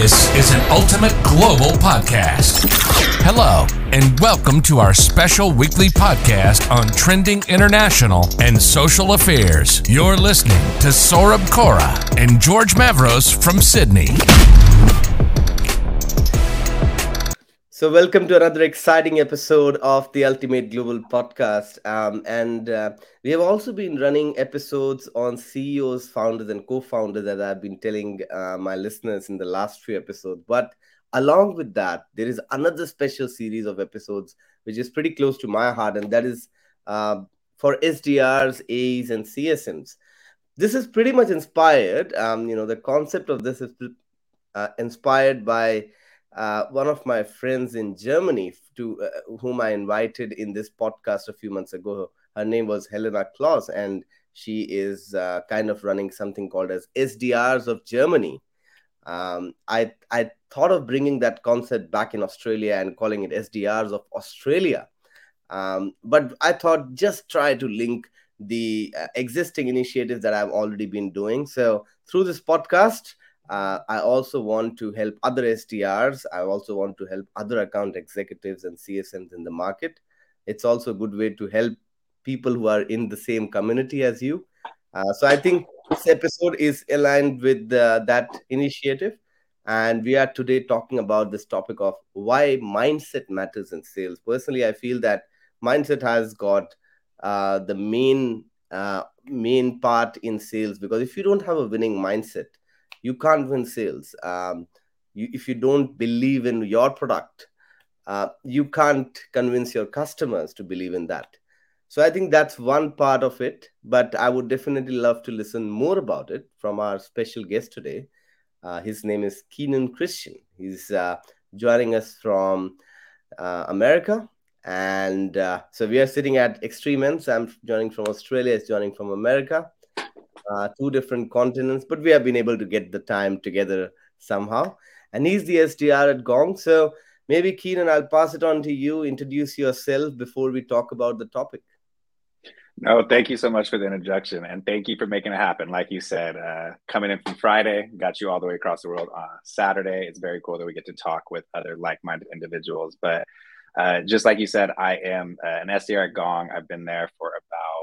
This is an ultimate global podcast. Hello, and welcome to our special weekly podcast on trending international and social affairs. You're listening to Saurabh Kora and George Mavros from Sydney. So, welcome to another exciting episode of the Ultimate Global Podcast. Um, and uh, we have also been running episodes on CEOs, founders, and co founders that I've been telling uh, my listeners in the last few episodes. But along with that, there is another special series of episodes which is pretty close to my heart, and that is uh, for SDRs, AEs, and CSMs. This is pretty much inspired. Um, you know, the concept of this is uh, inspired by uh, one of my friends in Germany, to uh, whom I invited in this podcast a few months ago. Her name was Helena Klaus, and she is uh, kind of running something called as SDRs of Germany. Um, I I thought of bringing that concept back in Australia and calling it SDRs of Australia, um, but I thought just try to link the uh, existing initiatives that I've already been doing. So through this podcast, uh, I also want to help other SDRs. I also want to help other account executives and CSMs in the market. It's also a good way to help people who are in the same community as you. Uh, so I think this episode is aligned with uh, that initiative. And we are today talking about this topic of why mindset matters in sales. Personally, I feel that mindset has got uh, the main uh, main part in sales because if you don't have a winning mindset, you can't win sales. Um, you, if you don't believe in your product, uh, you can't convince your customers to believe in that. So I think that's one part of it. But I would definitely love to listen more about it from our special guest today. Uh, his name is Keenan Christian. He's uh, joining us from uh, America. And uh, so we are sitting at extreme ends. I'm joining from Australia, he's joining from America uh, two different continents, but we have been able to get the time together somehow. And he's the SDR at Gong. So maybe Keenan, I'll pass it on to you. Introduce yourself before we talk about the topic. No, thank you so much for the introduction, and thank you for making it happen. Like you said, uh, coming in from Friday, got you all the way across the world on Saturday. It's very cool that we get to talk with other like-minded individuals. But uh, just like you said, I am uh, an SDR at Gong. I've been there for about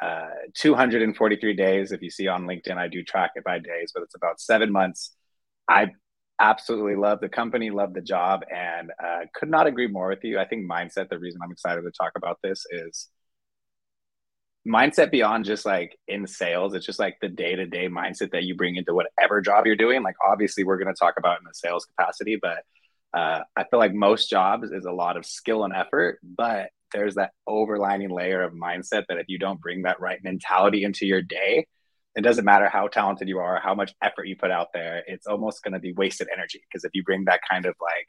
uh, 243 days. If you see on LinkedIn, I do track it by days, but it's about seven months. I absolutely love the company, love the job, and uh, could not agree more with you. I think mindset, the reason I'm excited to talk about this is mindset beyond just like in sales. It's just like the day to day mindset that you bring into whatever job you're doing. Like, obviously, we're going to talk about in the sales capacity, but uh, I feel like most jobs is a lot of skill and effort, but there's that overlining layer of mindset that if you don't bring that right mentality into your day, it doesn't matter how talented you are, how much effort you put out there, it's almost going to be wasted energy. Because if you bring that kind of like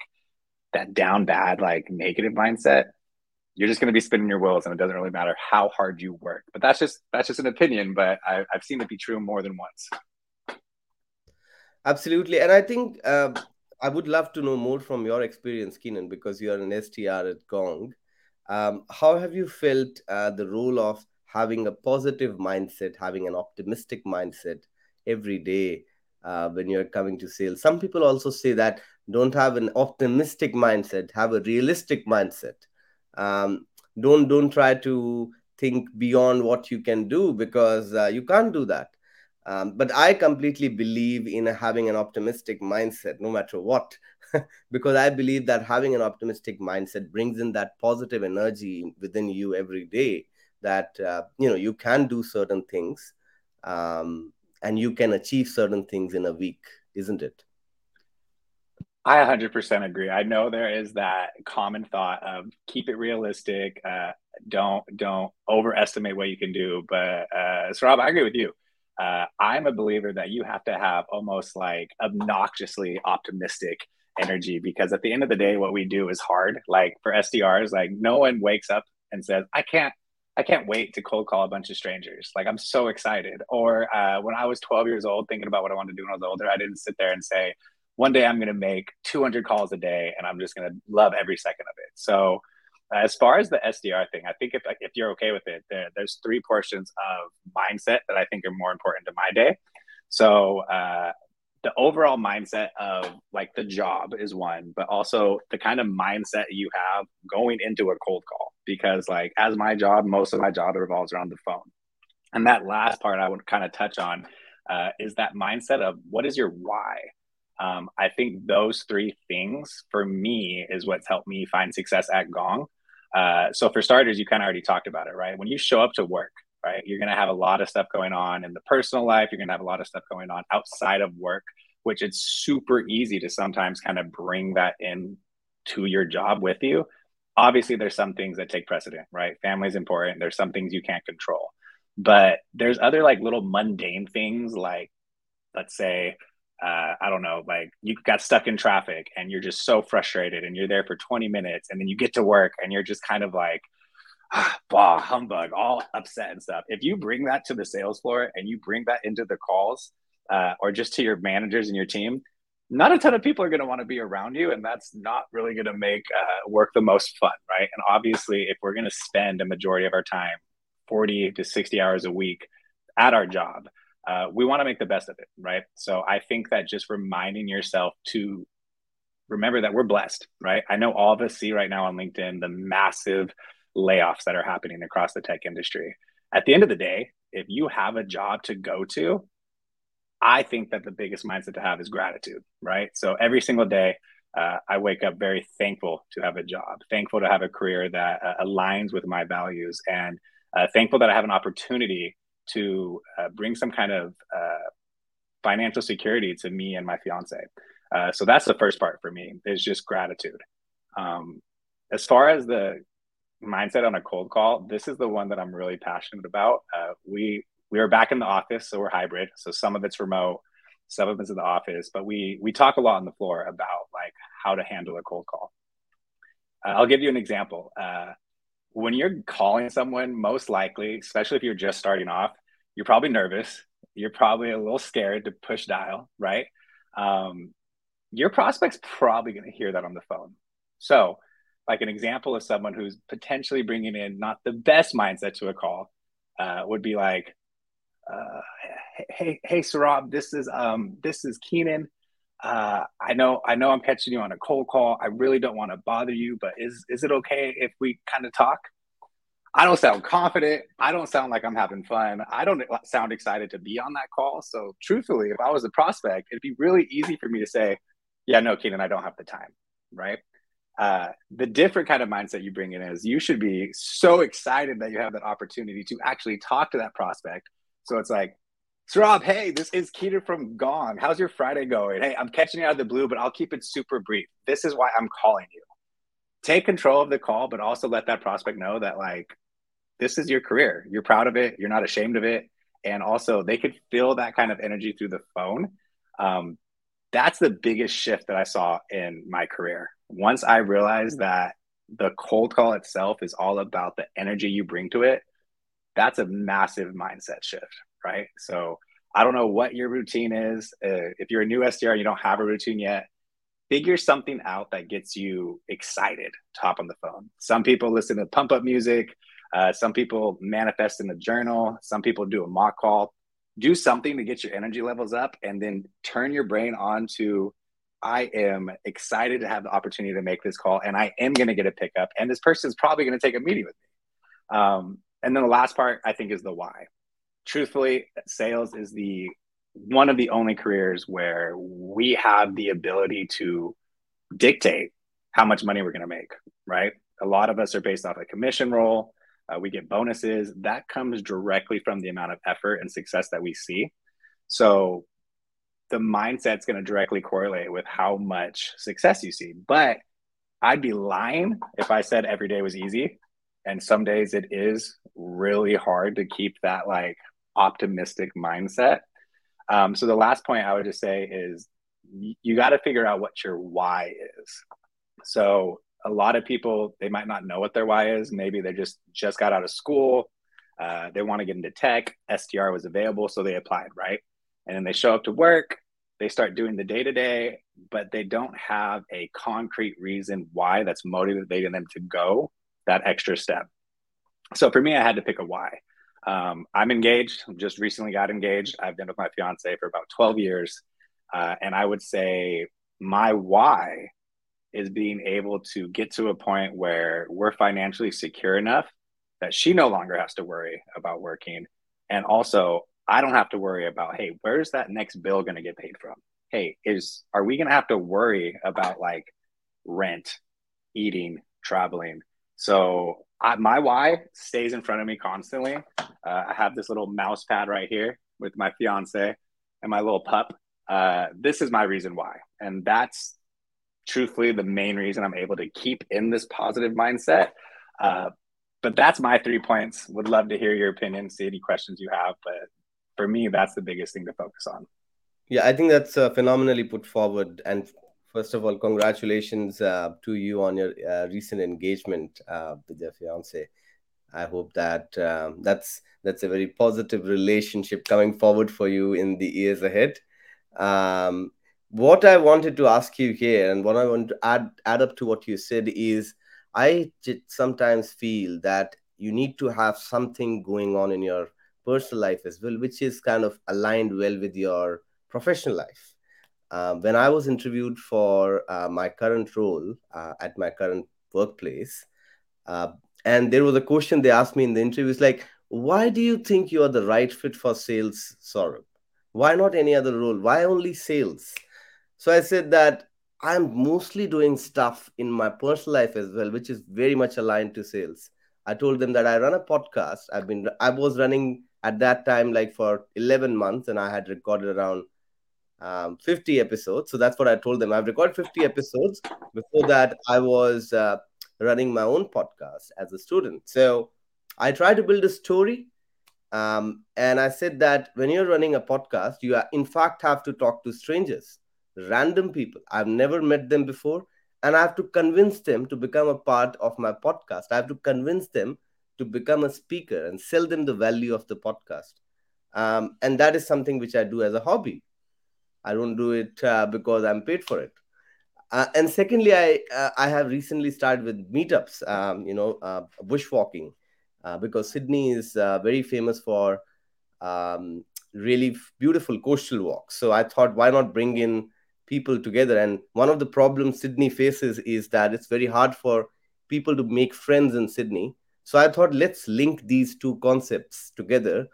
that down bad, like negative mindset, you're just going to be spinning your wheels and it doesn't really matter how hard you work. But that's just, that's just an opinion, but I, have seen it be true more than once. Absolutely. And I think uh, I would love to know more from your experience, Keenan, because you're an SDR at Gong. Um, how have you felt uh, the role of having a positive mindset, having an optimistic mindset every day uh, when you're coming to sales? Some people also say that don't have an optimistic mindset, have a realistic mindset. Um, don't don't try to think beyond what you can do because uh, you can't do that. Um, but I completely believe in having an optimistic mindset, no matter what, because I believe that having an optimistic mindset brings in that positive energy within you every day. That uh, you know you can do certain things, um, and you can achieve certain things in a week, isn't it? I 100% agree. I know there is that common thought of keep it realistic, uh, don't don't overestimate what you can do. But uh, Saurabh, I agree with you uh, I'm a believer that you have to have almost like obnoxiously optimistic energy because at the end of the day, what we do is hard. Like for SDRs, like no one wakes up and says, I can't. I can't wait to cold call a bunch of strangers. Like I'm so excited. Or uh, when I was 12 years old, thinking about what I wanted to do when I was older, I didn't sit there and say, one day I'm going to make 200 calls a day and I'm just going to love every second of it. So as far as the SDR thing, I think if if you're okay with it, there, there's three portions of mindset that I think are more important to my day. So uh, the overall mindset of like the job is one, but also the kind of mindset you have going into a cold call. Because like as my job, most of my job revolves around the phone. And that last part I would kind of touch on uh, is that mindset of what is your why. Um, I think those three things for me is what's helped me find success at Gong. Uh, so for starters, you kind of already talked about it, right? When you show up to work, right? You're going to have a lot of stuff going on in the personal life. You're going to have a lot of stuff going on outside of work, which it's super easy to sometimes kind of bring that in to your job with you. Obviously, there's some things that take precedent, right? Family is important. There's some things you can't control, but there's other like little mundane things, like let's say, uh, I don't know, like you got stuck in traffic and you're just so frustrated and you're there for 20 minutes and then you get to work and you're just kind of like, ah, bah, humbug, all upset and stuff. If you bring that to the sales floor and you bring that into the calls uh, or just to your managers and your team, not a ton of people are going to want to be around you. And that's not really going to make uh, work the most fun, right? And obviously, if we're going to spend a majority of our time, 40 to 60 hours a week at our job, uh, we want to make the best of it, right? So I think that just reminding yourself to remember that we're blessed, right? I know all of us see right now on LinkedIn the massive layoffs that are happening across the tech industry. At the end of the day, if you have a job to go to, I think that the biggest mindset to have is gratitude, right? So every single day, uh, I wake up very thankful to have a job, thankful to have a career that uh, aligns with my values, and uh, thankful that I have an opportunity to uh, bring some kind of uh, financial security to me and my fiance. Uh, so that's the first part for me is just gratitude. Um, as far as the mindset on a cold call, this is the one that I'm really passionate about. Uh, we we are back in the office, so we're hybrid. So some of it's remote, some of it's in the office, but we we talk a lot on the floor about like how to handle a cold call. Uh, I'll give you an example. Uh, when you're calling someone, most likely, especially if you're just starting off, you're probably nervous. You're probably a little scared to push dial, right? Um, your prospect's probably going to hear that on the phone. So like an example of someone who's potentially bringing in not the best mindset to a call uh, would be like, uh, "Hey, hey, Saurabh, this is um, this is Keenan. Uh, I know, I know, I'm catching you on a cold call. I really don't want to bother you, but is is it okay if we kind of talk?" I don't sound confident. I don't sound like I'm having fun. I don't sound excited to be on that call. So, truthfully, if I was a prospect, it'd be really easy for me to say, "Yeah, no, Keenan, I don't have the time." Right? Uh, the different kind of mindset you bring in is you should be so excited that you have that opportunity to actually talk to that prospect. So it's like, Rob, hey, this is Keenan from Gong. How's your Friday going? Hey, I'm catching you out of the blue, but I'll keep it super brief. This is why I'm calling you. Take control of the call, but also let that prospect know that like this is your career. You're proud of it. You're not ashamed of it. And also, they could feel that kind of energy through the phone. Um, that's the biggest shift that I saw in my career once I realized that the cold call itself is all about the energy you bring to it, that's a massive mindset shift, right? So I don't know what your routine is. Uh, if you're a new SDR, you don't have a routine yet, figure something out that gets you excited to hop on the phone. Some people listen to pump up music. Uh, some people manifest in a journal. Some people do a mock call. Do something to get your energy levels up and then turn your brain on to I am excited to have the opportunity to make this call and I am going to get a pickup. And this person is probably going to take a meeting with me. Um, and then the last part, I think, is the why. Truthfully, sales is the one of the only careers where we have the ability to dictate how much money we're going to make, right? A lot of us are based off a commission role. Uh, we get bonuses. That comes directly from the amount of effort and success that we see. So the mindset's going to directly correlate with how much success you see. But I'd be lying if I said every day was easy. And some days it is really hard to keep that like optimistic mindset. Um, so the last point I would just say is you got to figure out what your why is. So a lot of people they might not know what their why is. Maybe they just just got out of school. Uh, they want to get into tech. SDR was available, so they applied, right? And then they show up to work they start doing the day to day but they don't have a concrete reason why that's motivating them to go that extra step. So for me i had to pick a why. Um, i'm engaged just recently got engaged. I've been with my fiance for about 12 years. Uh, and I would say my why is being able to get to a point where we're financially secure enough that she no longer has to worry about working. And also, I don't have to worry about, hey, where's that next bill going to get paid from? Hey, is are we going to have to worry about like rent, eating, traveling? So I, my why stays in front of me constantly. Uh, I have this little mouse pad right here with my fiance and my little pup. Uh, this is my reason why, and that's truthfully the main reason I'm able to keep in this positive mindset. Uh, but that's my three points. Would love to hear your opinion, see any questions you have. But for me, that's the biggest thing to focus on. Yeah, I think that's uh, phenomenally put forward. And first of all, congratulations uh, to you on your uh, recent engagement uh, with your fiance. I hope that um, that's that's a very positive relationship coming forward for you in the years ahead. Um, what I wanted to ask you here, and what I want to add add up to what you said is, I sometimes feel that you need to have something going on in your personal life as well, which is kind of aligned well with your professional life. Um, when I was interviewed for uh, my current role uh, at my current workplace, uh, and there was a question they asked me in the interview, it's like, why do you think you are the right fit for sales, Saurabh? Why not any other role? Why only sales? So I said that I'm mostly doing stuff in my personal life as well, which is very much aligned to sales. I told them that I run a podcast. I've been I was running at that time like for 11 months, and I had recorded around um, 50 episodes. So that's what I told them. I've recorded 50 episodes. Before that, I was uh, running my own podcast as a student. So I tried to build a story. Um, and I said that when you're running a podcast, you in fact have to talk to strangers random people. I've never met them before. And I have to convince them to become a part of my podcast. I have to convince them to become a speaker and sell them the value of the podcast. Um, and that is something which I do as a hobby. I don't do it uh, because I'm paid for it. Uh, and secondly, I uh, I have recently started with meetups. Um, you know, uh, bushwalking, uh, because Sydney is uh, very famous for um, really beautiful coastal walks. So I thought, why not bring in people together. And one of the problems Sydney faces is that it's very hard for people to make friends in Sydney. So I thought, let's link these two concepts together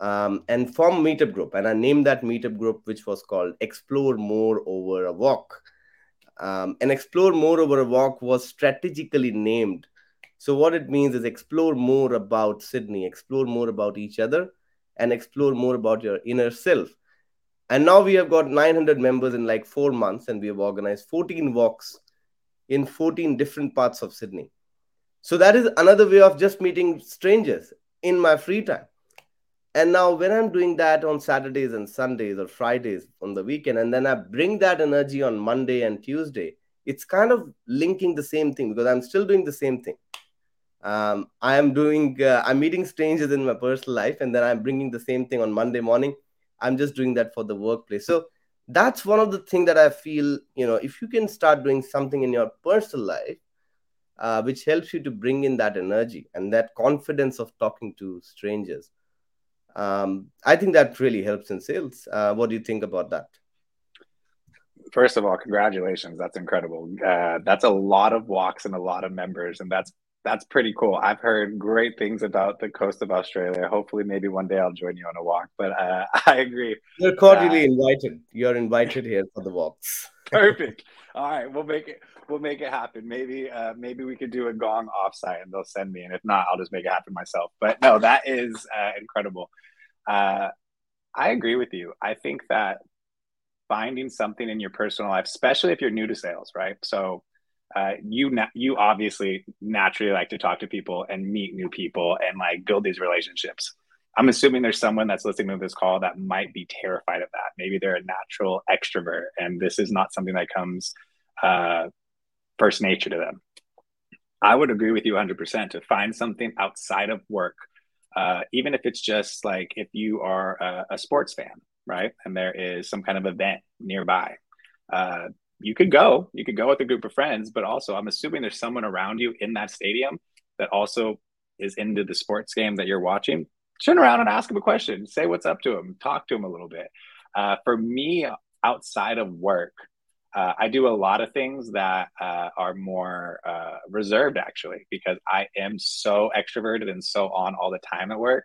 um, and form a meetup group. And I named that meetup group, which was called Explore More Over a Walk. Um, and Explore More Over a Walk was strategically named. So, what it means is explore more about Sydney, explore more about each other, and explore more about your inner self. And now we have got 900 members in like four months, and we have organized 14 walks in 14 different parts of Sydney. So that is another way of just meeting strangers in my free time. And now, when I'm doing that on Saturdays and Sundays or Fridays on the weekend, and then I bring that energy on Monday and Tuesday, it's kind of linking the same thing because I'm still doing the same thing. Um, I am doing, uh, I'm meeting strangers in my personal life, and then I'm bringing the same thing on Monday morning i'm just doing that for the workplace so that's one of the things that i feel you know if you can start doing something in your personal life uh, which helps you to bring in that energy and that confidence of talking to strangers um, i think that really helps in sales uh, what do you think about that first of all congratulations that's incredible uh, that's a lot of walks and a lot of members and that's that's pretty cool. I've heard great things about the coast of Australia. Hopefully, maybe one day I'll join you on a walk. But uh, I agree. You're cordially uh, invited. You're invited here for the walks. perfect. All right, we'll make it. We'll make it happen. Maybe, uh, maybe we could do a gong offsite, and they'll send me. And if not, I'll just make it happen myself. But no, that is uh, incredible. Uh, I agree with you. I think that finding something in your personal life, especially if you're new to sales, right? So uh, you na- you obviously naturally like to talk to people and meet new people and like build these relationships. I'm assuming there's someone that's listening to this call that might be terrified of that. Maybe they're a natural extrovert, and this is not something that comes uh, first nature to them. I would agree with you 100% to find something outside of work, uh, even if it's just like if you are a, a, sports fan, right? And there is some kind of event nearby. Uh, you could go, you could go with a group of friends, but also I'm assuming there's someone around you in that stadium that also is into the sports game that you're watching. Turn around and ask him a question, say what's up to him, talk to him a little bit. Uh, for me, outside of work, uh, I do a lot of things that uh, are more uh, reserved actually because I am so extroverted and so on all the time at work.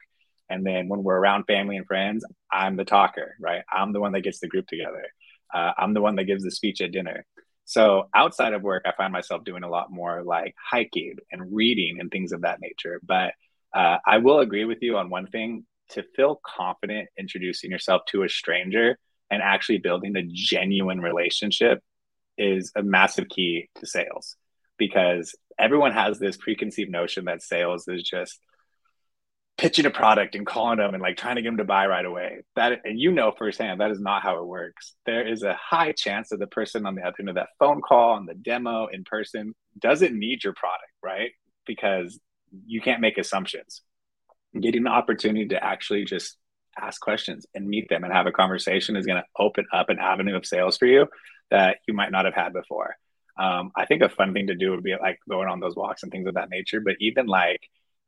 And then when we're around family and friends, I'm the talker, right? I'm the one that gets the group together. Uh, I'm the one that gives the speech at dinner. So outside of work, I find myself doing a lot more like hiking and reading and things of that nature. But uh, I will agree with you on one thing to feel confident introducing yourself to a stranger and actually building a genuine relationship is a massive key to sales because everyone has this preconceived notion that sales is just pitching a product and calling them and like trying to get them to buy right away. That and you know firsthand that is not how it works. There is a high chance that the person on the other end of that phone call and the demo in person doesn't need your product, right? Because you can't make assumptions. Getting the opportunity to actually just ask questions and meet them and have a conversation is going to open up an avenue of sales for you that you might not have had before. Um, I think a fun thing to do would be like going on those walks and things of that nature. But even like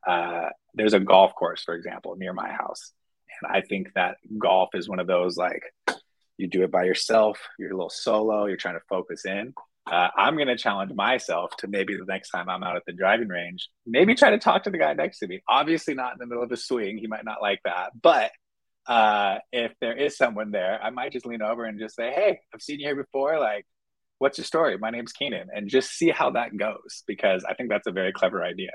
uh, there's a golf course, for example, near my house, and I think that golf is one of those like you do it by yourself, you're a little solo, you're trying to focus in. Uh, I'm going to challenge myself to maybe the next time I'm out at the driving range, maybe try to talk to the guy next to me. Obviously, not in the middle of a swing. He might not like that. But uh, if there is someone there, I might just lean over and just say, Hey, I've seen you here before. Like, what's your story? My name's Keenan. And just see how that goes because I think that's a very clever idea.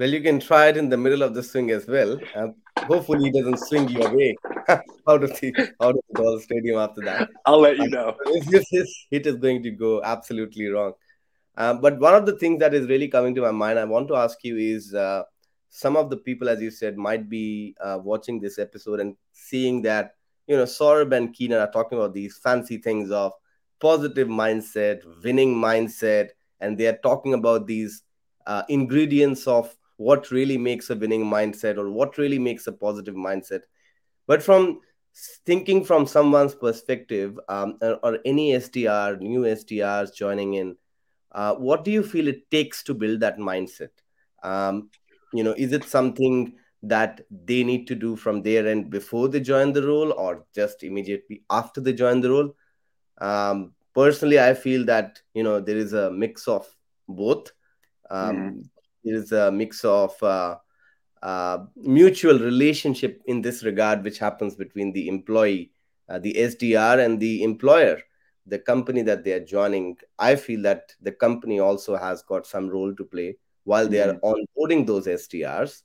Well, you can try it in the middle of the swing as well. Uh, hopefully, it doesn't swing you away out of the out of the ball stadium after that. I'll let you know. if this hit is going to go absolutely wrong. Um, but one of the things that is really coming to my mind, I want to ask you is uh, some of the people, as you said, might be uh, watching this episode and seeing that you know Saurabh and Keenan are talking about these fancy things of positive mindset, winning mindset, and they are talking about these uh, ingredients of what really makes a winning mindset or what really makes a positive mindset. But from thinking from someone's perspective, um, or, or, any SDR, new SDRs joining in, uh, what do you feel it takes to build that mindset? Um, you know, is it something that they need to do from their end before they join the role, or just immediately after they join the role? Um, personally, I feel that you know there is a mix of both. Um, mm it is a mix of uh, uh, mutual relationship in this regard, which happens between the employee, uh, the SDR, and the employer, the company that they are joining. I feel that the company also has got some role to play while they are mm-hmm. onboarding those SDRs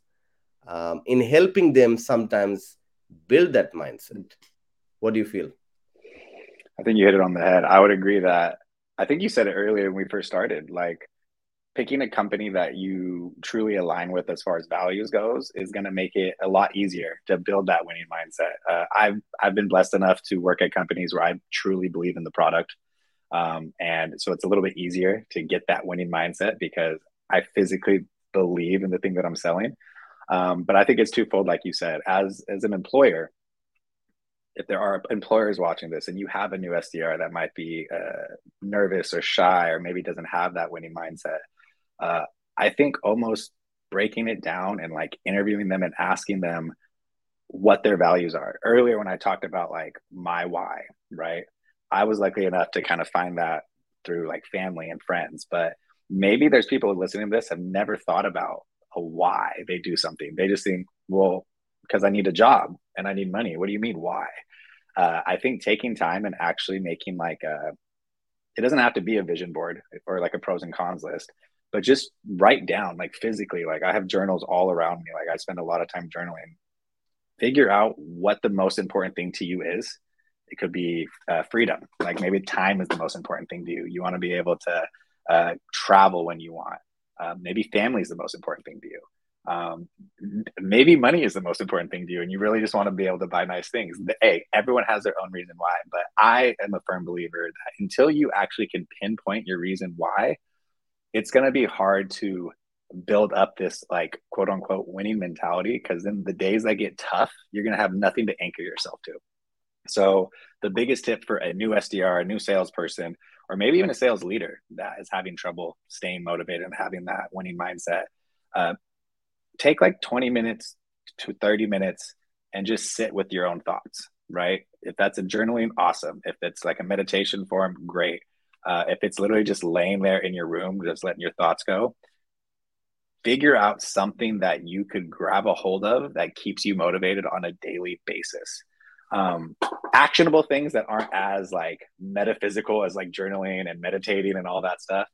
um, in helping them sometimes build that mindset. What do you feel? I think you hit it on the head. I would agree that I think you said it earlier when we first started. Like picking a company that you truly align with as far as values goes is going to make it a lot easier to build that winning mindset. Uh, I've I've been blessed enough to work at companies where I truly believe in the product, um, and so it's a little bit easier to get that winning mindset because I physically believe in the thing that I'm selling. Um, but I think it's twofold, like you said, as as an employer. If there are employers watching this and you have a new SDR that might be uh, nervous or shy or maybe doesn't have that winning mindset, uh, I think almost breaking it down and like interviewing them and asking them what their values are. Earlier, when I talked about like my why, right? I was lucky enough to kind of find that through like family and friends, but maybe there's people listening to this have never thought about a why they do something. They just think, well, because I need a job and I need money. What do you mean why? Uh, I think taking time and actually making like a, it doesn't have to be a vision board or like a pros and cons list, but just write down like physically like i have journals all around me like i spend a lot of time journaling. Figure out what the most important thing to you is. It could be uh, freedom like maybe time is the most important thing to you. You want to be able to uh, travel when you want. Uh, maybe family is the most important thing to you. Um, maybe money is the most important thing to you and you really just want to be able to buy nice things. Hey everyone has their own reason why but i am a firm believer that until you actually can pinpoint your reason why it's going to be hard to build up this like quote unquote winning mentality because then the days that get tough, you're going to have nothing to anchor yourself to. So, the biggest tip for a new SDR, a new salesperson, or maybe even a sales leader that is having trouble staying motivated and having that winning mindset, uh, take like 20 minutes to 30 minutes and just sit with your own thoughts. right? If that's a journaling, awesome. If it's like a meditation form, great. Uh, if it's literally just laying there in your room, just letting your thoughts go, figure out something that you could grab a hold of that keeps you motivated on a daily basis. Um, actionable things that aren't as like metaphysical as like journaling and meditating and all that stuff.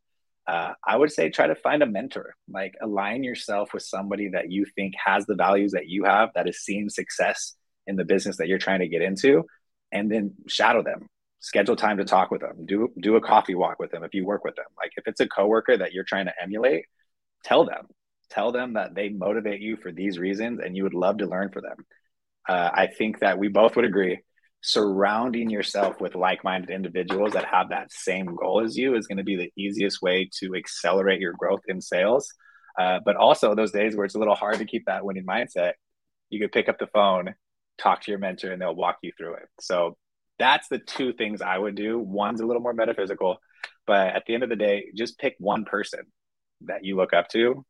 Uh, I would say try to find a mentor, like align yourself with somebody that you think has the values that you have, that is seeing success in the business that you're trying to get into, and then shadow them. Schedule time to talk with them. Do do a coffee walk with them if you work with them. Like if it's a coworker that you're trying to emulate, tell them. Tell them that they motivate you for these reasons, and you would love to learn for them. Uh, I think that we both would agree surrounding yourself with like-minded individuals that have that same goal as you is going to be the easiest way to accelerate your growth in sales uh, but also those days where it's a little hard to keep that winning mindset you could pick up the phone talk to your mentor and they'll walk you through it so that's the two things i would do one's a little more metaphysical but at the end of the day just pick one person that you look up to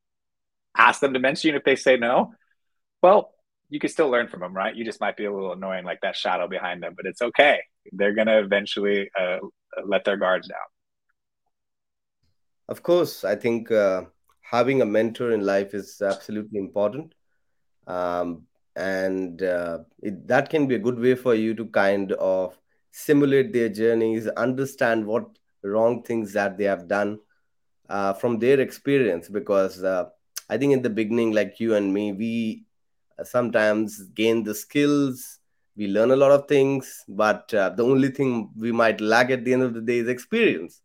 ask them to mention you if they say no well you can still learn from them, right? You just might be a little annoying, like that shadow behind them, but it's okay. They're gonna eventually uh, let their guards down. Of course, I think uh, having a mentor in life is absolutely important, um, and uh, it, that can be a good way for you to kind of simulate their journeys, understand what wrong things that they have done uh, from their experience. Because uh, I think in the beginning, like you and me, we sometimes gain the skills we learn a lot of things but uh, the only thing we might lack at the end of the day is experience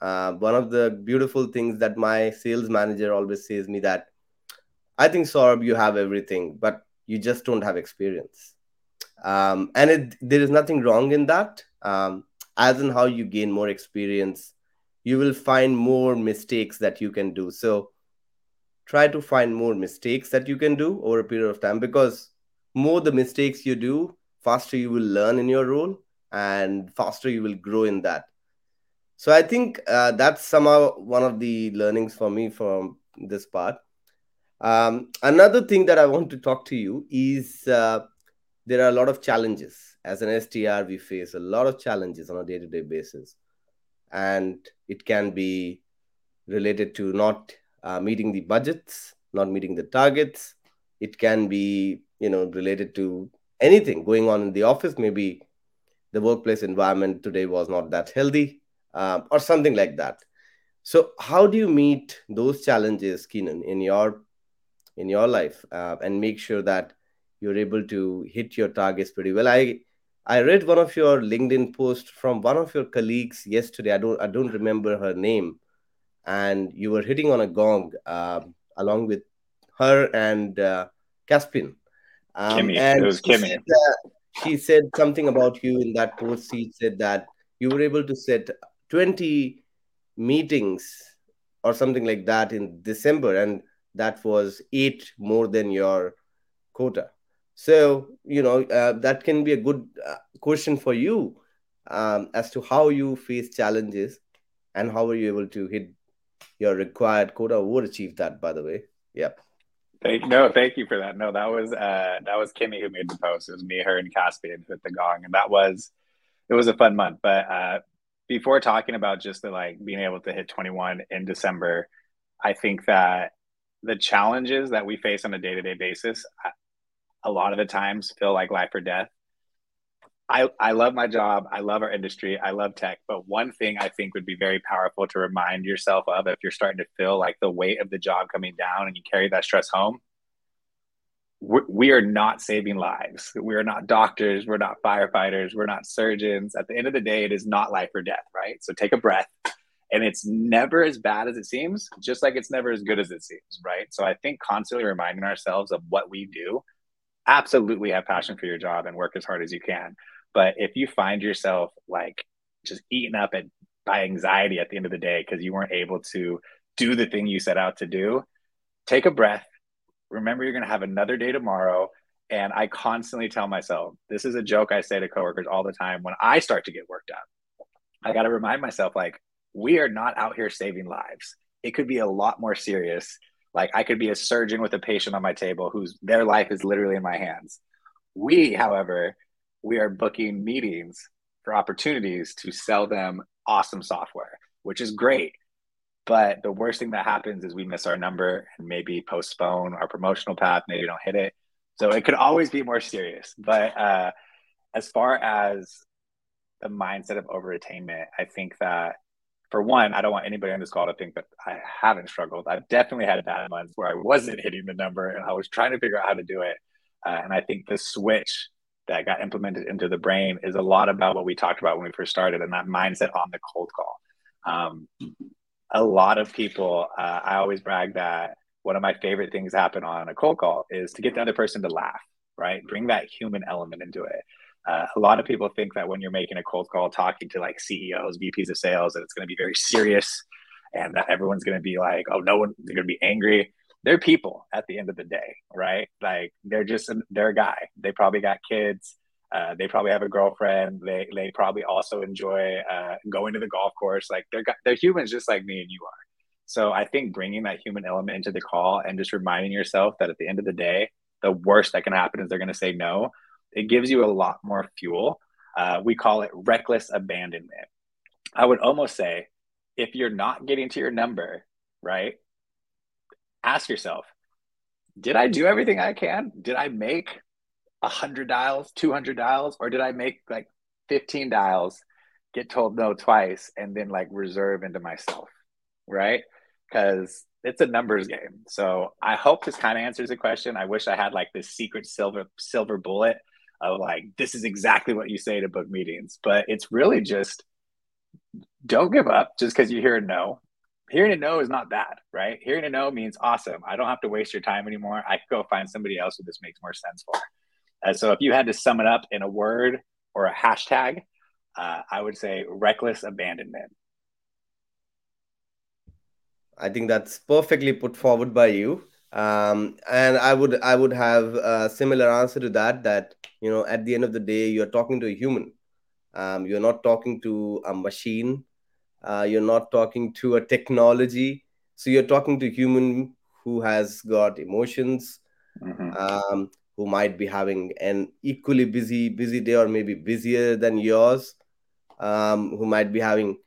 uh, one of the beautiful things that my sales manager always says me that i think Saurabh, you have everything but you just don't have experience. Um, and it, there is nothing wrong in that. Um, as in how you gain more experience you will find more mistakes that you can do. So try to find more mistakes that you can do over a period of time because more the mistakes you do faster you will learn in your role and faster you will grow in that. So i think uh, that's somehow one of the learnings for me from this part um, another thing that i want to talk to you is uh, there are a lot of challenges as an SDR we face a lot of challenges on a day-to-day basis and it can be related to not uh, meeting the budgets, not meeting the targets. It can be, you know, related to anything going on in the office. Maybe the workplace environment today was not that healthy, uh, or something like that. So, how do you meet those challenges, Keenan, in your in your life, uh, and make sure that you're able to hit your targets pretty well? I I read one of your LinkedIn posts from one of your colleagues yesterday. I don't I don't remember her name, and you were hitting on a gong uh, along with her and uh, Caspian. Um, Kimmy. And it was Kimmy. She said, uh, she said something about you in that post. She said that you were able to set 20 meetings or something like that in December, and that was eight more than your quota. So, you know, uh, that can be a good uh, question for you um, as to how you face challenges and how are you able to hit your required quota would achieve that by the way? Yep. Thank no thank you for that. No that was uh that was kimmy who made the post. It was me her and caspian who hit the gong and that was it was a fun month. But uh before talking about just the like being able to hit 21 in december i think that the challenges that we face on a day-to-day basis a lot of the times feel like life or death I, I love my job. I love our industry. I love tech. But one thing I think would be very powerful to remind yourself of if you're starting to feel like the weight of the job coming down and you carry that stress home, we are not saving lives. We are not doctors. We're not firefighters. We're not surgeons. At the end of the day, it is not life or death, right? So take a breath. And it's never as bad as it seems, just like it's never as good as it seems, right? So I think constantly reminding ourselves of what we do absolutely have passion for your job and work as hard as you can but if you find yourself like just eaten up at, by anxiety at the end of the day because you weren't able to do the thing you set out to do, take a breath. Remember, you're going to have another day tomorrow. And I constantly tell myself, this is a joke I say to coworkers all the time when I start to get worked up I got to remind myself, like, we are not out here saving lives. It could be a lot more serious. Like, I could be a surgeon with a patient on my table whose their life is literally in my hands. We, however, we are booking meetings for opportunities to sell them awesome software, which is great. But the worst thing that happens is we miss our number and maybe postpone our promotional path, maybe don't hit it. So it could always be more serious. But uh, as far as the mindset of over attainment, I think that for one, I don't want anybody on this call to think that I haven't struggled. I've definitely had bad months where I wasn't hitting the number and I was trying to figure out how to do it. Uh, and I think the switch that got implemented into the brain is a lot about what we talked about when we first started and that mindset on the cold call. Um, a lot of people, uh, I always brag that one of my favorite things happen on a cold call is to get the other person to laugh, right? Bring that human element into it. Uh, a lot of people think that when you're making a cold call talking to like CEOs, VPs of sales, that it's going to be very serious and that everyone's going to be like, oh, no one, they're going to be angry. They're people at the end of the day, right? Like they're just, they're a guy. They probably got kids. Uh, they probably have a girlfriend. They, they probably also enjoy uh, going to the golf course. Like they're, they're humans just like me and you are. So I think bringing that human element into the call and just reminding yourself that at the end of the day, the worst that can happen is they're going to say no it gives you a lot more fuel. Uh, we call it reckless abandonment. I would almost say if you're not getting to your number, right? Ask yourself, did I do everything I can? Did I make 100 dials, 200 dials, or did I make like 15 dials, get told no twice, and then like reserve into myself, right? Because it's a numbers game. So I hope this kind of answers the question. I wish I had like this secret silver silver bullet of like this is exactly what you say to book meetings but it's really just don't give up just because you hear a no. Hearing a no is not bad right? Hearing a no means awesome. I don't have to waste your time anymore. I can go find somebody else who this makes more sense for. And so if you had to sum it up in a word or a hashtag uh, i would say reckless abandonment. I think that's perfectly put forward by you um, and i would i would have a similar answer to that that you know at the end of the day you're talking to a human. Um, you're not talking to a machine. Uh, you're not talking to a technology. So you're talking to a human who has got emotions mm-hmm. um, who might be having an equally busy busy day or maybe busier than yours um, who might be having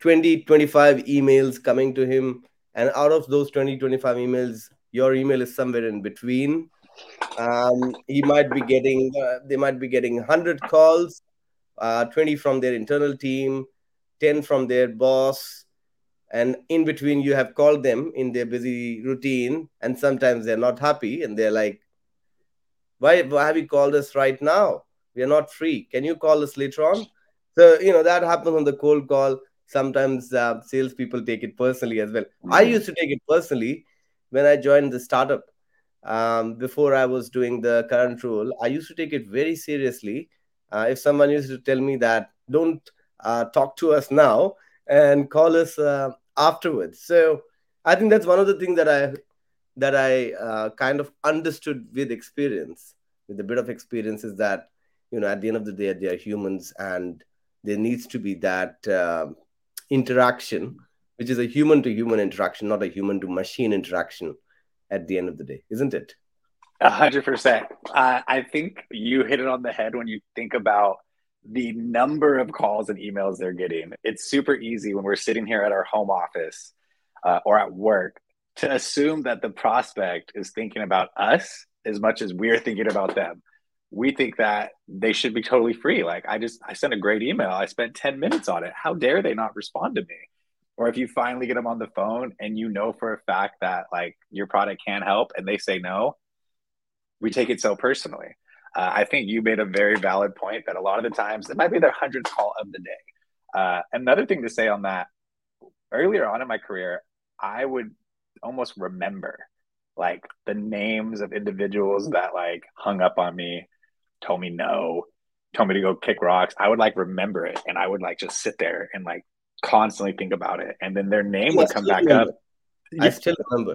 20 25 emails coming to him. And out of those 20 25 emails your email is somewhere in between. Um, he might be getting uh, they might be getting 100 calls uh, 20 from their internal team 10 from their boss and in between you have called them in their busy routine and sometimes they're not happy and they're like why, why have you called us right now? We are not free. Can you call us later on? So you know that happens on the cold call. Sometimes uh, salespeople take it personally as well. Mm-hmm. i used to take it personally when i joined the startup um, before I was doing the current role, I used to take it very seriously. Uh, if someone used to tell me that, don't uh, talk to us now and call us uh, afterwards. So I think that's one of the things that I that I uh, kind of understood with experience, with a bit of experience, is that you know at the end of the day they are humans and there needs to be that uh, interaction, which is a human to human interaction, not a human to machine interaction at the end of the day, isn't it? A hundred percent. I think you hit it on the head when you think about the number of calls and emails they're getting. It's super easy when we're sitting here at our home office uh, or at work to assume that the prospect is thinking about us as much as we're thinking about them. We think that they should be totally free. Like I just I sent a great email. I spent 10 minutes on it. How dare they not respond to me? Or if you finally get them on the phone and you know for a fact that like your product can't help and they say no we take it so personally. Uh, i think you made a very valid point that a lot of the times it might be their 100th call of the day. Uh, another thing to say on that earlier on in my career i would almost remember like the names of individuals that like hung up on me told me no told me to go kick rocks. I would like remember it and i would like just sit there and like constantly think about it, and then their name would come back remember. up. I still remember.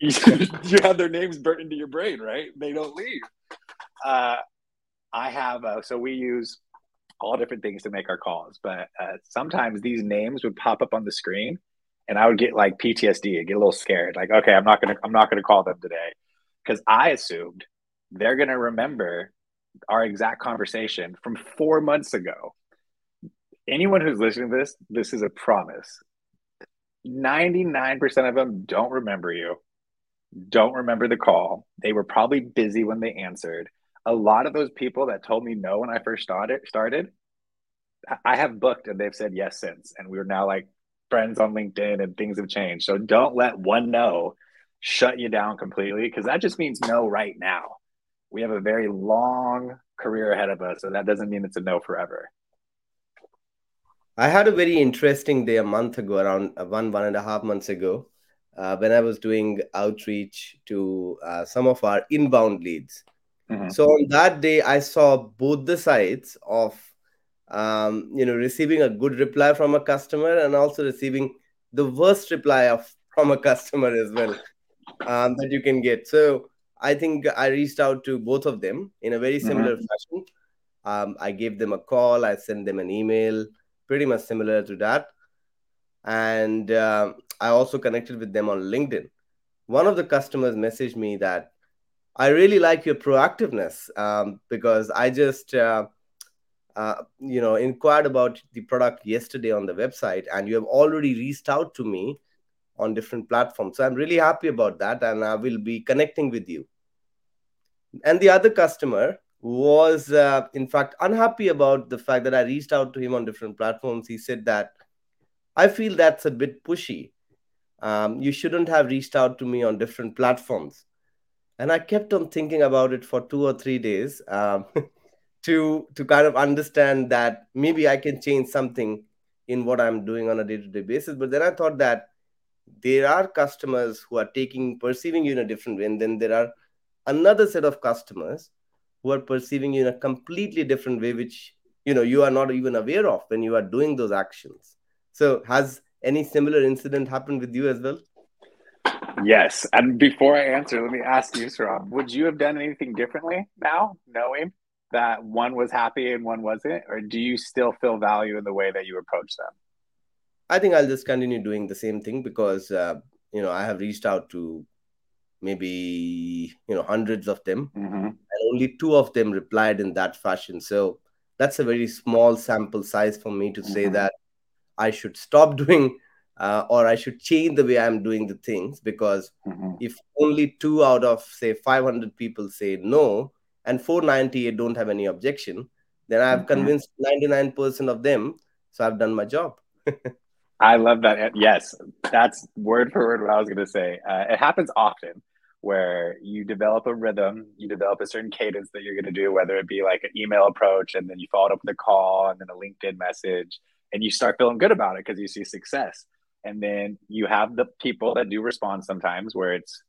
You, you, have their names burnt into your brain, right? They don't leave. Uh, I have uh, so we use all different things to make our calls, but uh, sometimes these names would pop up on the screen, and I would get like PTSD. I get a little scared, like, okay, I'm not gonna, I'm not gonna call them today, because I assumed they're gonna remember our exact conversation from four months ago. Anyone who's listening to this, this is a promise. 99% of them don't remember you, don't remember the call. They were probably busy when they answered. A lot of those people that told me no when I first started, started I have booked and they've said yes since. And we're now like friends on LinkedIn and things have changed. So don't let one no shut you down completely because that just means no right now. We have a very long career ahead of us. So that doesn't mean it's a no forever. I had a very interesting day a month ago, around uh, one, one and a half months ago, uh, when I was doing outreach to uh, some of our inbound leads. Mm-hmm. So on that day, I saw both the sides of, um, you know, receiving a good reply from a customer and also receiving the worst reply of from a customer as well um, that you can get. So I think I reached out to both of them in a very similar mm-hmm. fashion. Um, I gave them a call, I sent them an email, pretty much similar to that. And uh, I also connected with them on LinkedIn. One of the customers messaged me that I really like your proactiveness um, because I just, uh, uh, you know, inquired about the product yesterday on the website, and you have already reached out to me on different platforms. So I'm really happy about that, and I will be connecting with you. And the other customer was, uh, in fact, unhappy about the fact that I reached out to him on different platforms. He said that I feel that's a bit pushy. Um, you shouldn't have reached out to me on different platforms. And I kept on thinking about it for two or three days um, to to kind of understand that maybe I can change something in what I'm doing on a day-to-day basis. But then I thought that there are customers who are taking perceiving you in a different way, and then there are another set of customers who are perceiving you in a completely different way which you know you are not even aware of when you are doing those actions. So has any similar incident happened with you as well? Yes. And before i answer let me ask you Saurabh, would you have done anything differently now knowing that one was happy and one wasn't? Or do you still feel value in the way that you approach them? I think i'll just continue doing the same thing because uh, you know i have reached out to maybe you know hundreds of them mm-hmm. and only two of them replied in that fashion so that's a very small sample size for me to mm-hmm. say that i should stop doing uh, or i should change the way i'm doing the things because mm-hmm. if only two out of say 500 people say no and 498 don't have any objection then i've mm-hmm. convinced 99% of them so i've done my job I love that. Yes, that's word for word what I was going to say. Uh, it happens often where you develop a rhythm, you develop a certain cadence that you're going to do, whether it be like an email approach and then you follow it up with a call and then a LinkedIn message, and you start feeling good about it because you see success. And then you have the people that do respond sometimes where it's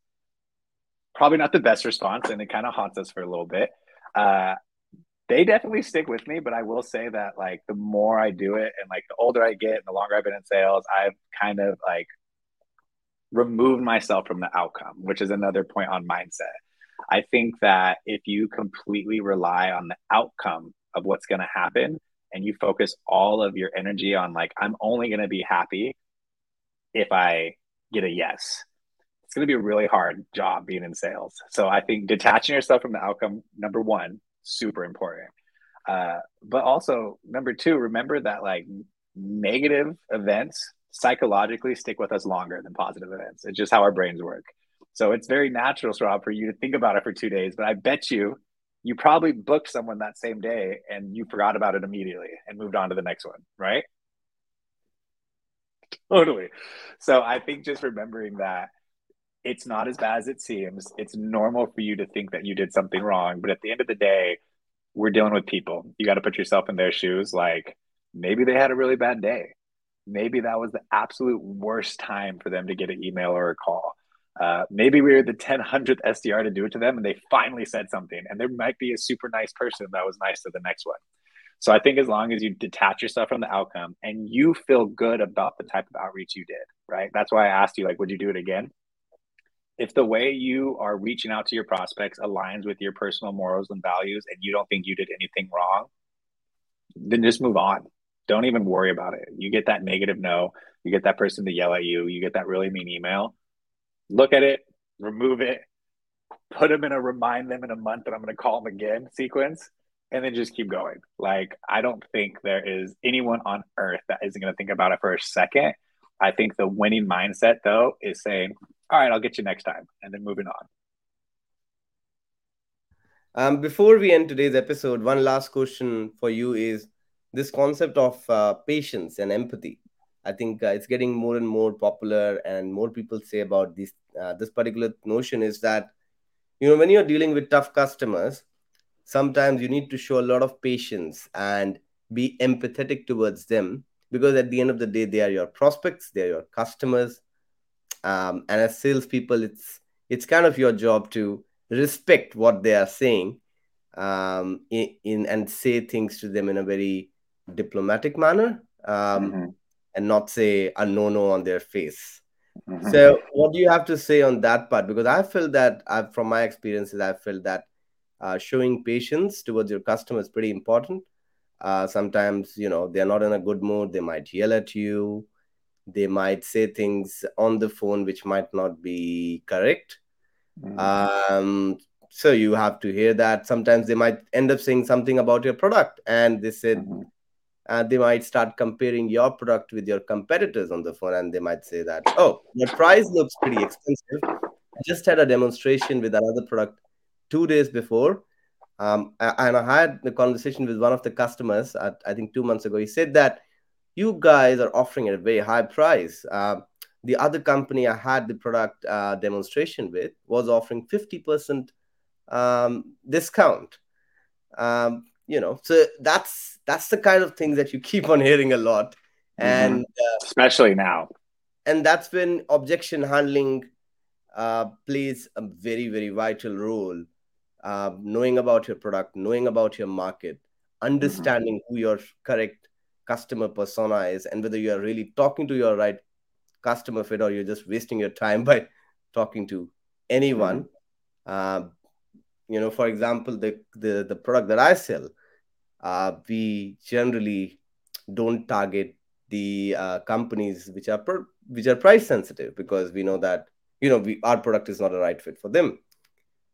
probably not the best response and it kind of haunts us for a little bit. Uh, they definitely stick with me, but I will say that like the more I do it and like the older I get and the longer I've been in sales, I've kind of like remove myself from the outcome, which is another point on mindset. I think that if you completely rely on the outcome of what's going to happen and you focus all of your energy on, like, I'm only going to be happy if I get a yes, it's going to be a really hard job being in sales. So I think detaching yourself from the outcome, number one, super important. Uh, but also, number two, remember that like negative events psychologically stick with us longer than positive events. It's just how our brains work. So it's very natural, Rob, for you to think about it for two days. But I bet you, you probably booked someone that same day and you forgot about it immediately and moved on to the next one, right? Totally. So I think just remembering that it's not as bad as it seems. It's normal for you to think that you did something wrong. But at the end of the day, we're dealing with people. You got to put yourself in their shoes. Like maybe they had a really bad day maybe that was the absolute worst time for them to get an email or a call. Uh, maybe we were the 1000th SDR to do it to them and they finally said something. And there might be a super nice person that was nice to the next one. So I think as long as you detach yourself from the outcome and you feel good about the type of outreach you did, right? That's why I asked you, like, would you do it again? If the way you are reaching out to your prospects aligns with your personal morals and values and you don't think you did anything wrong, then just move on don't even worry about it. You get that negative no, you get that person to yell at you, you get that really mean email. Look at it, remove it, put them in a remind them in a month that I'm going to call them again sequence, and then just keep going. Like, I don't think there is anyone on earth that isn't going to think about it for a second. I think the winning mindset, though, is saying, all right, I'll get you next time, and then moving on. Um, before we end today's episode, one last question for you is this concept of uh, patience and empathy. I think uh, it's getting more and more popular, and more people say about this. Uh, this particular notion is that you know when you're dealing with tough customers, sometimes you need to show a lot of patience and be empathetic towards them because at the end of the day, they are your prospects, they are your customers, um, and as salespeople, it's it's kind of your job to respect what they are saying um, in, in and say things to them in a very diplomatic manner um, mm-hmm. and not say a no no on their face. Mm-hmm. So, what do you have to say on that part? Because I feel that, I've, from my experiences, I feel that uh, showing patience towards your customer is pretty important. Uh, sometimes, you know, they're not in a good mood. They might yell at you. They might say things on the phone which might not be correct. Mm-hmm. Um, so you have to hear that. Sometimes they might end up saying something about your product, and they said mm-hmm. Uh, they might start comparing your product with your competitors on the phone, and they might say that, "Oh, your price looks pretty expensive." I just had a demonstration with another product two days before, um, and I had the conversation with one of the customers. At, I think two months ago, he said that you guys are offering at a very high price. Uh, the other company I had the product uh, demonstration with was offering 50% um, discount. Um, you know, so that's that's the kind of things that you keep on hearing a lot, mm-hmm. and uh, especially now. And that's when objection handling uh, plays a very very vital role. Uh, knowing about your product, knowing about your market, understanding mm-hmm. who your correct customer persona is, and whether you are really talking to your right customer fit or you're just wasting your time by talking to anyone. Mm-hmm. You know, for example, the, the, the product that I sell, uh, we generally don't target the uh, companies which are which are price sensitive because we know that you know we, our product is not a right fit for them.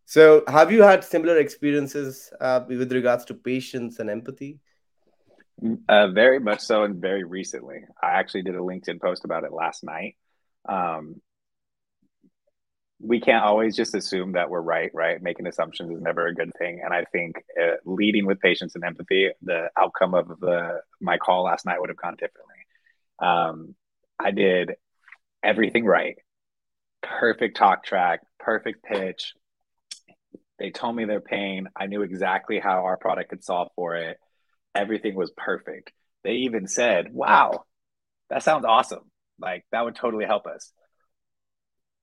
So, have you had similar experiences uh, with regards to patience and empathy? Uh, very much so, and very recently. I actually did a LinkedIn post about it last night. Um, we can't always just assume that we're right, right? Making assumptions is never a good thing. And I think uh, leading with patience and empathy, the outcome of the my call last night would have gone differently. Um, I did everything right, perfect talk track, perfect pitch. They told me their pain. I knew exactly how our product could solve for it everything was perfect. They even said, "Wow, that sounds awesome. Like that would totally help us."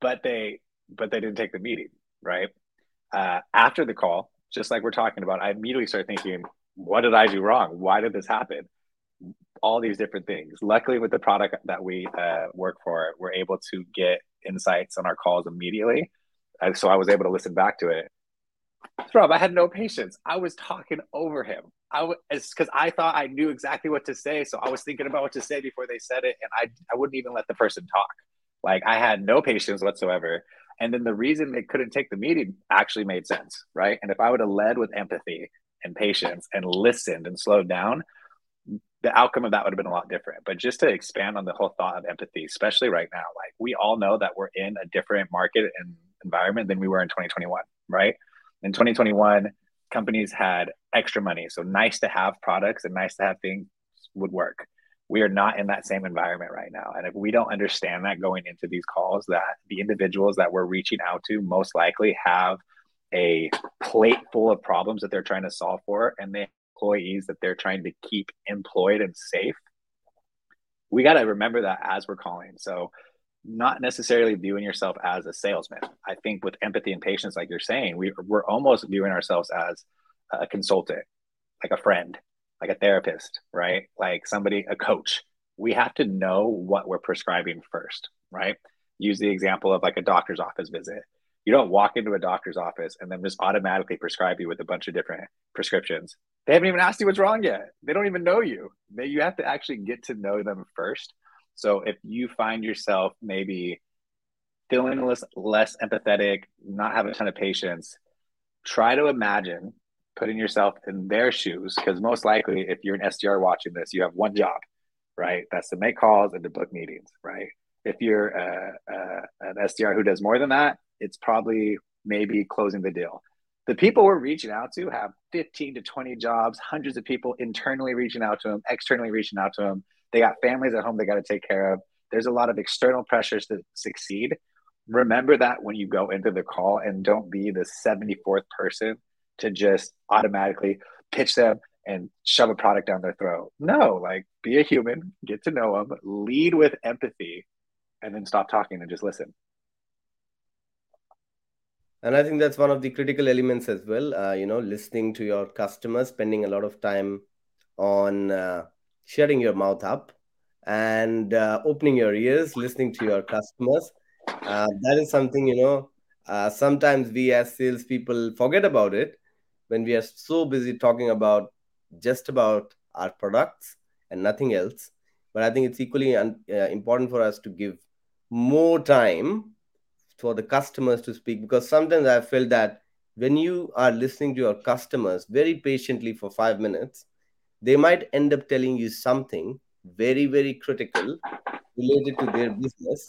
But they but they didn't take the meeting, right? Uh, after the call, just like we're talking about, I immediately started thinking, "What did I do wrong? Why did this happen?" All these different things. Luckily, with the product that we uh, work for, we're able to get insights on our calls immediately. And so I was able to listen back to it. Rob, I had no patience. I was talking over him. I was because I thought I knew exactly what to say, so I was thinking about what to say before they said it, and I I wouldn't even let the person talk. Like I had no patience whatsoever. And then the reason they couldn't take the meeting actually made sense, right? And if I would have led with empathy and patience and listened and slowed down, the outcome of that would have been a lot different. But just to expand on the whole thought of empathy, especially right now, like we all know that we're in a different market and environment than we were in 2021, right? In 2021, companies had extra money. So nice to have products and nice to have things would work. We are not in that same environment right now. And if we don't understand that going into these calls, that the individuals that we're reaching out to most likely have a plate full of problems that they're trying to solve for and the employees that they're trying to keep employed and safe. We got to remember that as we're calling. So not necessarily viewing yourself as a salesman. I think with empathy and patience, like you're saying, we, we're almost viewing ourselves as a consultant, like a friend, like a therapist, right? Like somebody, a coach. We have to know what we're prescribing first, right? Use the example of like a doctor's office visit. You don't walk into a doctor's office and then just automatically prescribe you with a bunch of different prescriptions. They haven't even asked you what's wrong yet. They don't even know you. You have to actually get to know them first so if you find yourself maybe feeling less, less empathetic, not having a ton of patience, try to imagine putting yourself in their shoes because most likely if you're an SDR watching this, you have one job, right? That's to make calls and to book meetings, right? If you're a, a, an SDR who does more than that, it's probably maybe closing the deal. The people we're reaching out to have 15 to 20 jobs, hundreds of people internally reaching out to them, externally reaching out to them. They got families at home they got to take care of. There's a lot of external pressures to succeed. Remember that when you go into the call and don't be the 74th person to just automatically pitch them and shove a product down their throat. No, like be a human, get to know them, lead with empathy, and then stop talking and just listen. And I think that's one of the critical elements as well. Uh, you know, listening to your customers, spending a lot of time on uh, shutting your mouth up and uh, opening your ears, listening to your customers. Uh, that is something, you know, uh, sometimes we as salespeople forget about it when we are so busy talking about just about our products and nothing else. But I think it's equally un- uh, important for us to give more time for the customers to speak because sometimes I feel that when you are listening to your customers very patiently for five minutes, they might end up telling you something very, very critical related to their business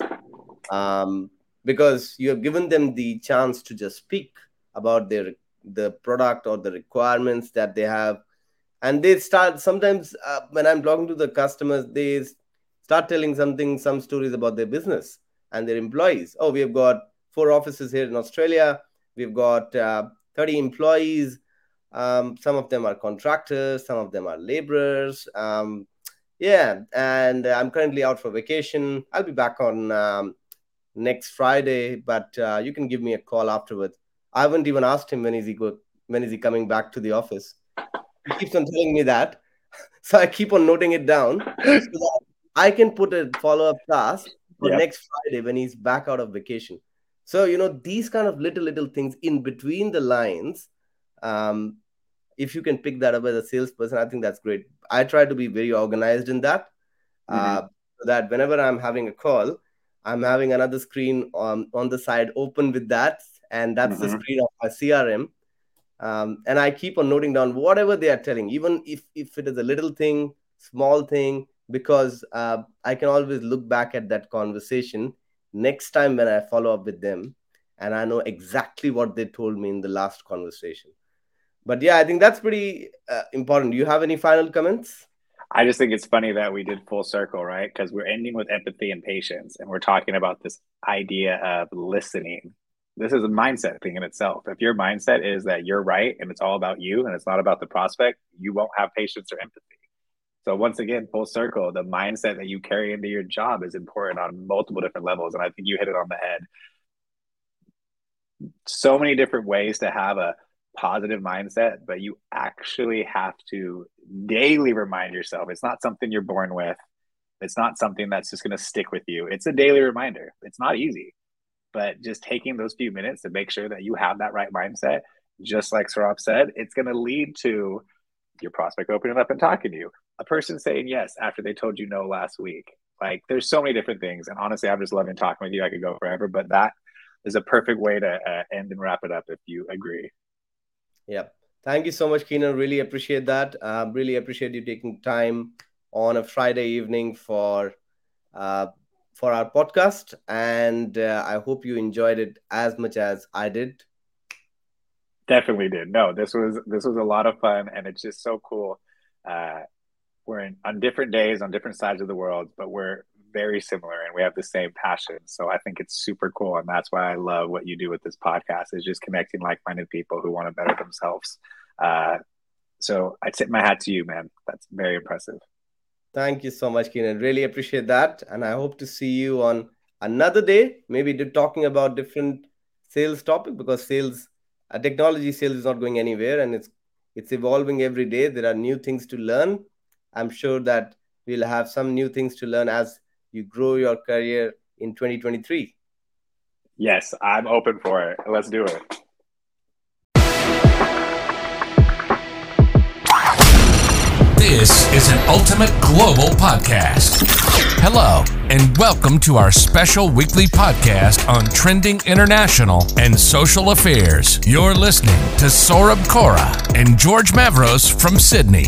um, because you have given them the chance to just speak about their the product or the requirements that they have. And they start sometimes uh, when i'm talking to the customers they start telling something some stories about their business and their employees. Oh we have got four offices here in australia. We've got uh, 30 employees. Um, some of them are contractors some of them are laborers. Um, yeah and i'm currently out for vacation. I'll be back on um, next friday but uh, you can give me a call afterwards I haven't even asked him when is he go when is he coming back to the office. He keeps on telling me that, so I keep on noting it down so I can put a follow up task for yep. next Friday when he's back out of vacation. So you know these kind of little little things in between the lines. Um, if you can pick that up as a salesperson, I think that's great. I try to be very organized in that, mm-hmm. uh, so that whenever I'm having a call, I'm having another screen on on the side open with that and that's mm-hmm. the screen of my crm um, and i keep on noting down whatever they are telling even if if it is a little thing small thing because uh, i can always look back at that conversation next time when i follow up with them and i know exactly what they told me in the last conversation. But yeah i think that's pretty uh, important. Do you have any final comments? I just think it's funny that we did full circle, right? Because we're ending with empathy and patience, and we're talking about this idea of listening this is a mindset thing in itself. If your mindset is that you're right and it's all about you and it's not about the prospect, you won't have patience or empathy. So once again, full circle, the mindset that you carry into your job is important on multiple different levels. And I think you hit it on the head. So many different ways to have a positive mindset, but you actually have to daily remind yourself. It's not something you're born with. It's not something that's just going to stick with you. It's a daily reminder. It's not easy but just taking those few minutes to make sure that you have that right mindset, just like Saurabh said, it's going to lead to your prospect opening up and talking to you. A person saying yes after they told you no last week. Like there's so many different things. And honestly, I'm just loving talking with you. I could go forever, but that is a perfect way to uh, end and wrap it up if you agree. Yep. Thank you so much, Keenan. Really appreciate that. Um, really appreciate you taking time on a Friday evening for uh, for our podcast, and uh, I hope you enjoyed it as much as I did. Definitely did. No, this was this was a lot of fun, and it's just so cool. Uh, we're in, on different days on different sides of the world, but we're very similar and we have the same passion. So I think it's super cool, and that's why I love what you do with this podcast is just connecting like-minded people who want to better themselves. Uh, so I tip my hat to you, man. That's very impressive. Thank you so much, Keenan. Really appreciate that. And I hope to see you on another day, maybe talking about different sales topic because sales, uh, technology sales is not going anywhere and it's it's evolving every day. There are new things to learn. I'm sure that we'll have some new things to learn as you grow your career in 2023. Yes, I'm open for it. Let's do it. This is an ultimate global podcast. Hello, and welcome to our special weekly podcast on trending international and social affairs. You're listening to Saurabh Kora and George Mavros from Sydney.